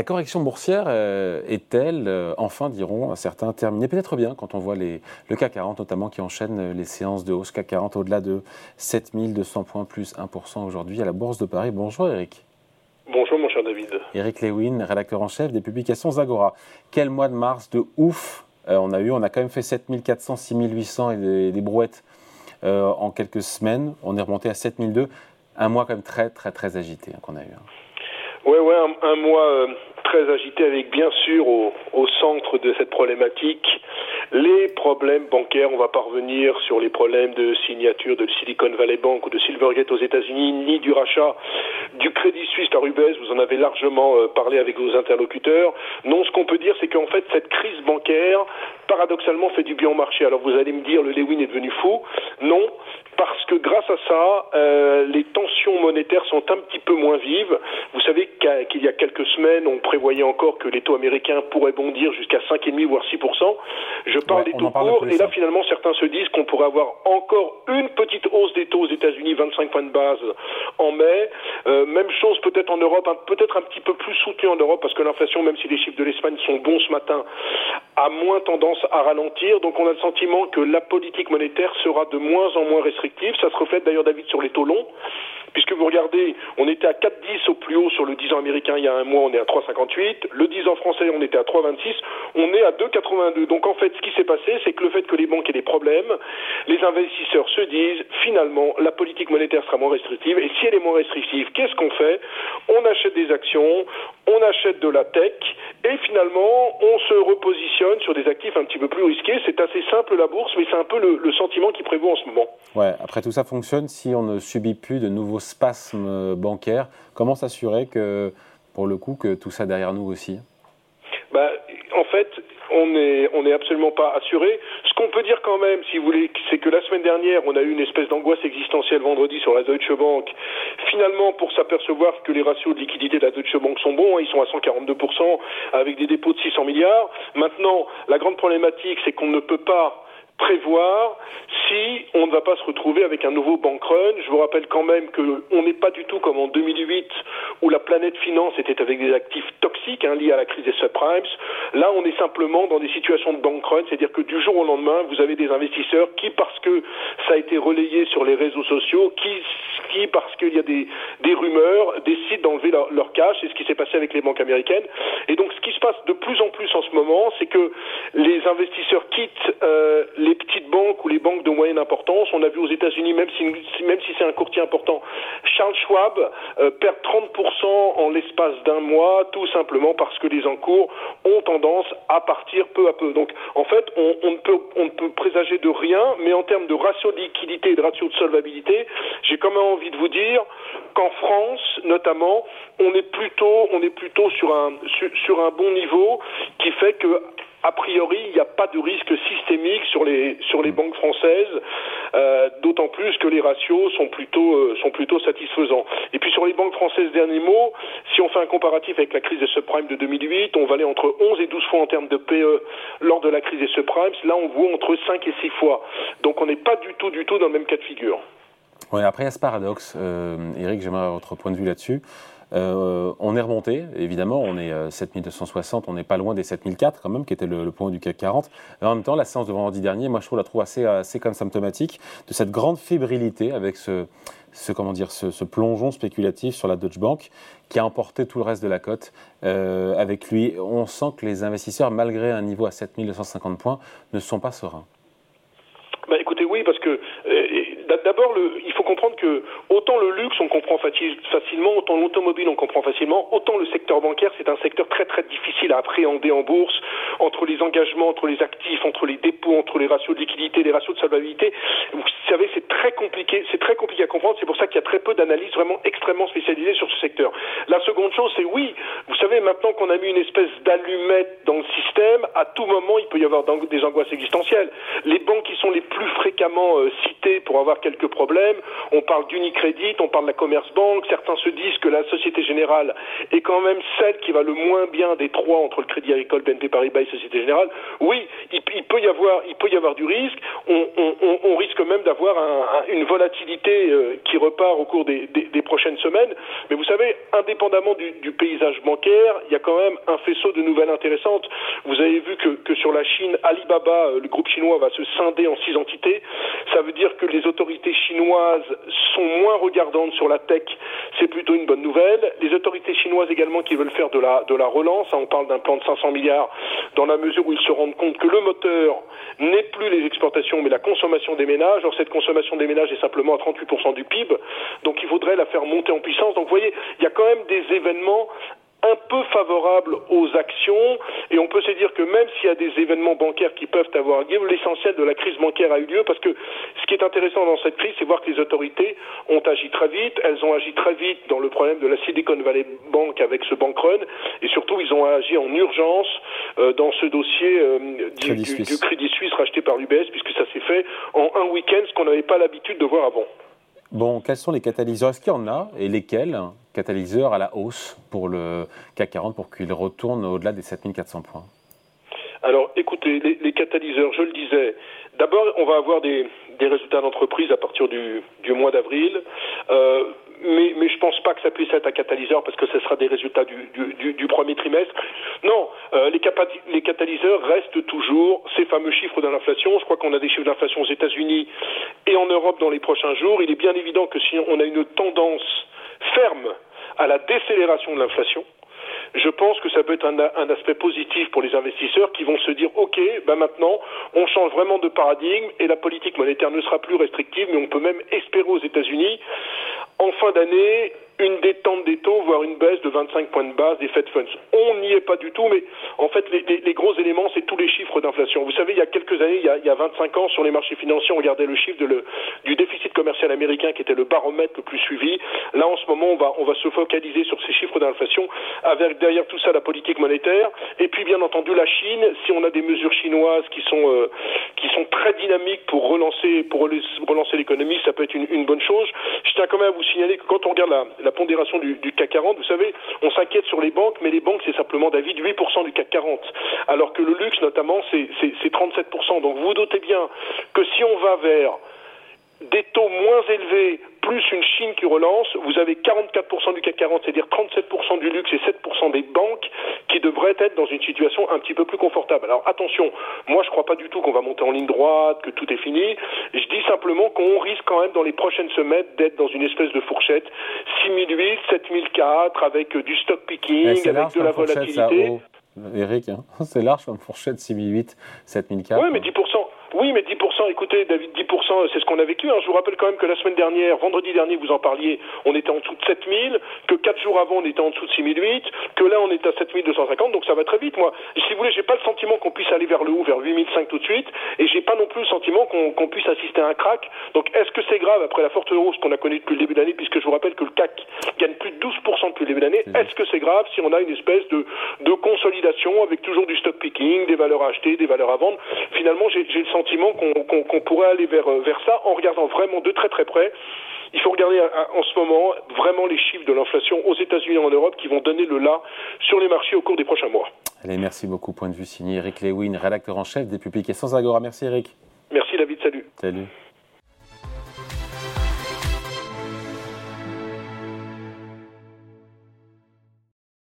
La correction boursière est-elle, enfin diront certains, terminée Peut-être bien quand on voit les, le CAC 40 notamment qui enchaîne les séances de hausse CAC 40 au-delà de 7200 points plus 1% aujourd'hui à la Bourse de Paris. Bonjour Eric. Bonjour mon cher David. Eric Lewin, rédacteur en chef des publications Zagora. Quel mois de mars de ouf on a eu, on a quand même fait 7400, 6800 et des brouettes euh, en quelques semaines. On est remonté à 7002. Un mois quand même très, très, très agité hein, qu'on a eu. Hein. Ouais, ouais, un, mois euh, très agité avec bien sûr au, centre de cette problématique les problèmes bancaires. On va pas revenir sur les problèmes de signature de Silicon Valley Bank ou de Silvergate aux États-Unis, ni du rachat du Crédit Suisse par UBS. Vous en avez largement euh, parlé avec vos interlocuteurs. Non, ce qu'on peut dire, c'est qu'en fait, cette crise bancaire, paradoxalement, fait du bien au marché. Alors vous allez me dire, le Lewin est devenu fou. Non, parce que grâce à ça, euh, les tensions monétaires sont un petit peu moins vives. Vous savez qu'il y a quelques semaines, on prévoyait encore que les taux américains pourraient bondir jusqu'à 5,5 voire 6% Je parle des taux courts, et là hein. finalement certains se disent qu'on pourrait avoir encore une petite hausse des taux aux États-Unis, 25 points de base en mai. Euh, même chose peut-être en Europe, peut-être un petit peu plus soutenu en Europe parce que l'inflation, même si les chiffres de l'Espagne sont bons ce matin, a moins tendance à ralentir. Donc on a le sentiment que la politique monétaire sera de moins en moins restrictive ça se reflète d'ailleurs, David, sur les taux longs puisque vous regardez, on était à 4,10 au plus haut sur le 10 ans américain il y a un mois, on est à 3,58. Le 10 ans français, on était à 3,26. On est à 2,82. Donc en fait, ce qui s'est passé, c'est que le fait que les banques aient des problèmes, les investisseurs se disent, finalement, la politique monétaire sera moins restrictive. Et si elle est moins restrictive, qu'est-ce qu'on fait? On achète des actions, on achète de la tech, et finalement, on se repositionne sur des actifs un petit peu plus risqués. C'est assez simple la bourse, mais c'est un peu le, le sentiment qui prévaut en ce moment. Ouais, après tout ça fonctionne si on ne subit plus de nouveaux spasmes bancaires. Comment s'assurer que, pour le coup, que tout ça derrière nous aussi? Bah, En fait, on n'est on est absolument pas assuré. Ce qu'on peut dire quand même, si vous voulez, c'est que la semaine dernière, on a eu une espèce d'angoisse existentielle vendredi sur la Deutsche Bank. Finalement, pour s'apercevoir que les ratios de liquidité de la Deutsche Bank sont bons, hein, ils sont à 142% avec des dépôts de 600 milliards. Maintenant, la grande problématique, c'est qu'on ne peut pas prévoir ne va pas se retrouver avec un nouveau bank run. Je vous rappelle quand même qu'on n'est pas du tout comme en 2008 où la planète finance était avec des actifs toxiques hein, liés à la crise des subprimes. Là, on est simplement dans des situations de bank run, c'est-à-dire que du jour au lendemain, vous avez des investisseurs qui, parce que ça a été relayé sur les réseaux sociaux, qui, parce qu'il y a des, rumeurs, décident d'enlever leur, cash. C'est ce qui s'est passé avec les banques américaines. Et donc, ce qui se passe de plus en plus en ce moment, c'est que les investisseurs quittent euh, les les petites banques ou les banques de moyenne importance. On a vu aux États-Unis, même si, même si c'est un courtier important, Charles Schwab euh, perd 30% en l'espace d'un mois, tout simplement parce que les encours ont tendance à partir peu à peu. Donc, en fait, on, ne, peut, on ne peut présager de rien, mais en termes de ratio de liquidité et de ratio de solvabilité, j'ai quand même envie de vous dire qu'en France, notamment, on est plutôt, on est plutôt sur un, sur un bon niveau qui fait que a priori, il n'y a pas de risque systémique sur les sur les banques françaises, d'autant plus que les ratios sont plutôt euh, sont plutôt satisfaisants. Et puis sur les banques françaises, dernier mot, si on fait un comparatif avec la crise des subprimes de 2008, on valait entre 11 et 12 fois en termes de PE lors de la crise des subprimes. Là, on voit entre 5 et 6 fois. Donc on n'est pas du tout du tout dans le même cas de figure. Oui, après il y a ce paradoxe, euh, Eric, j'aimerais votre point de vue là-dessus. Euh, on est remonté, évidemment, on est 7260, euh, on n'est pas loin des 7004 quand même, qui était le, point du CAC 40. en même temps, la séance de vendredi dernier, moi je trouve la trouve assez, assez comme symptomatique de cette grande fébrilité avec ce, comment dire, ce, plongeon spéculatif sur la Deutsche Bank qui a emporté tout le reste de la cote euh, avec lui. On sent que les investisseurs, malgré un niveau à 7250 points, ne sont pas sereins. Bah écoutez, oui, parce que d'abord, il faut comprendre que autant le luxe on comprend facilement, autant l'automobile on comprend facilement, autant le secteur bancaire c'est un secteur très très difficile à appréhender en bourse entre les engagements, entre les actifs, entre les dépôts, entre les ratios de liquidité, les ratios de solvabilité. Vous savez, c'est très compliqué, c'est très compliqué à comprendre. C'est pour ça qu'il y a très peu d'analyses vraiment extrêmement spécialisées sur ce secteur. La seconde chose, c'est oui, vous savez maintenant qu'on a mis une espèce d'allumette dans le système, à tout moment il peut y avoir des angoisses existentielles. Les banques qui sont les plus fréquemment euh, citées pour avoir quelques problèmes. On parle d'Unicredit, on parle de la Commerce Bank. Certains se disent que la Société Générale est quand même celle qui va le moins bien des trois entre le Crédit Agricole, BNP Paribas et Société Générale. Oui, il, peut y avoir, il peut y avoir du risque. On, risque même d'avoir une volatilité euh, qui repart au cours des, prochaines semaines. Mais vous savez, indépendamment du, paysage bancaire, il y a quand même un faisceau de nouvelles intéressantes. Vous avez vu que, que sur la Chine, Alibaba, euh, le groupe chinois, va se scinder en six entités. Ça veut dire que les autorités chinoises sont moins regardantes sur la tech. C'est plutôt une bonne nouvelle. Les autorités chinoises également qui veulent faire de la, de la relance, hein, on parle d'un plan de 500 milliards, dans la mesure où ils se rendent compte que le moteur n'est plus les exportations, mais la consommation des ménages. Or, cette consommation des ménages est simplement à 38% du PIB. Donc, il faudrait la faire monter en puissance. Donc, vous voyez, il y a quand même des événements un peu favorable aux actions. Et on peut se dire que même s'il y a des événements bancaires qui peuvent avoir lieu, l'essentiel de la crise bancaire a eu lieu parce que ce qui est intéressant dans cette crise, c'est voir que les autorités ont agi très vite, elles ont agi très vite dans le problème de la Silicon Valley Bank avec ce bank run. Et surtout ils ont agi en urgence euh, dans ce dossier euh, du, du, Crédit Suisse racheté par l'UBS puisque ça s'est fait en un week-end, ce qu'on n'avait pas l'habitude de voir avant. Bon, quels sont les catalyseurs? Est-ce qu'il y en a? Et lesquels? Catalyseurs à la hausse pour le CAC 40 pour qu'il retourne au-delà des 7400 points alors, écoutez, les, catalyseurs, je le disais, d'abord, on va avoir des, résultats d'entreprise à partir du, mois d'avril. Euh, mais, mais je pense pas que ça puisse être un catalyseur parce que ce sera des résultats du, premier trimestre. Non, euh, les, catalyseurs restent toujours ces fameux chiffres de l'inflation. Je crois qu'on a des chiffres d'inflation aux États-Unis et en Europe dans les prochains jours. Il est bien évident que si on a une tendance ferme à la décélération de l'inflation, je pense que ça peut être un, aspect positif pour les investisseurs qui vont se dire ok, ben maintenant on change vraiment de paradigme et la politique monétaire ne sera plus restrictive, mais on peut même espérer aux États-Unis en fin d'année une détente des taux, voire une baisse de 25 points de base des Fed Funds. On n'y est pas du tout, mais en fait, les, gros éléments, c'est tous les chiffres d'inflation. Vous savez, il y a quelques années, il y a, 25 ans, sur les marchés financiers, on regardait le chiffre du déficit commercial américain, qui était le baromètre le plus suivi. Là, en ce moment, on va, on va se focaliser sur ces chiffres d'inflation, avec derrière tout ça la politique monétaire, et puis bien entendu la Chine. Si on a des mesures chinoises qui sont, euh, très dynamiques pour relancer, pour relancer l'économie, ça peut être une, bonne chose. Je tiens quand même à vous signaler que quand on regarde la pondération du, CAC 40, vous savez, on s'inquiète sur les banques, mais les banques, c'est simplement d'avis de 8% du CAC 40. Alors que le luxe, notamment, c'est 37%. Donc vous vous doutez bien que si on va vers des taux moins élevés, plus une Chine qui relance, vous avez 44% du CAC 40, c'est-à-dire 37% du luxe et 7% des banques qui devraient être dans une situation un petit peu plus confortable. Alors attention, moi je ne crois pas du tout qu'on va monter en ligne droite, que tout est fini. Je dis simplement qu'on risque quand même dans les prochaines semaines d'être dans une espèce de fourchette 6008, 7004, avec du stock picking, avec de la volatilité. Eric, hein. c'est large comme fourchette 6008, 7004. Oui, mais 10%. Oui, mais 10%, écoutez, David, 10%, c'est ce qu'on a vécu. Hein. Je vous rappelle quand même que la semaine dernière, vendredi dernier, vous en parliez, on était en dessous de 7000, que 4 jours avant, on était en dessous de 6008, que là, on est à 7250, donc ça va très vite, moi. Si vous voulez, j'ai pas le sentiment qu'on puisse aller vers le haut, vers 8005 tout de suite, et j'ai pas non plus le sentiment qu'on puisse assister à un crack. Donc, est-ce que c'est grave après la forte hausse qu'on a connue depuis le début de l'année, puisque je vous rappelle que le CAC gagne plus de 12% depuis le début de l'année, est-ce que c'est grave si on a une espèce de, de consolidation avec toujours du stock picking, des valeurs à acheter, des valeurs à vendre? Finalement, j'ai le sentiment qu'on pourrait aller vers, euh, vers ça en regardant vraiment de très très près. Il faut regarder en ce moment vraiment les chiffres de l'inflation aux États-Unis et en Europe qui vont donner le là sur les marchés au cours des prochains mois. Allez, merci beaucoup. Point de vue signé Eric Lewin, rédacteur en chef des sans Agora. Merci Eric. Merci David, salut. Salut.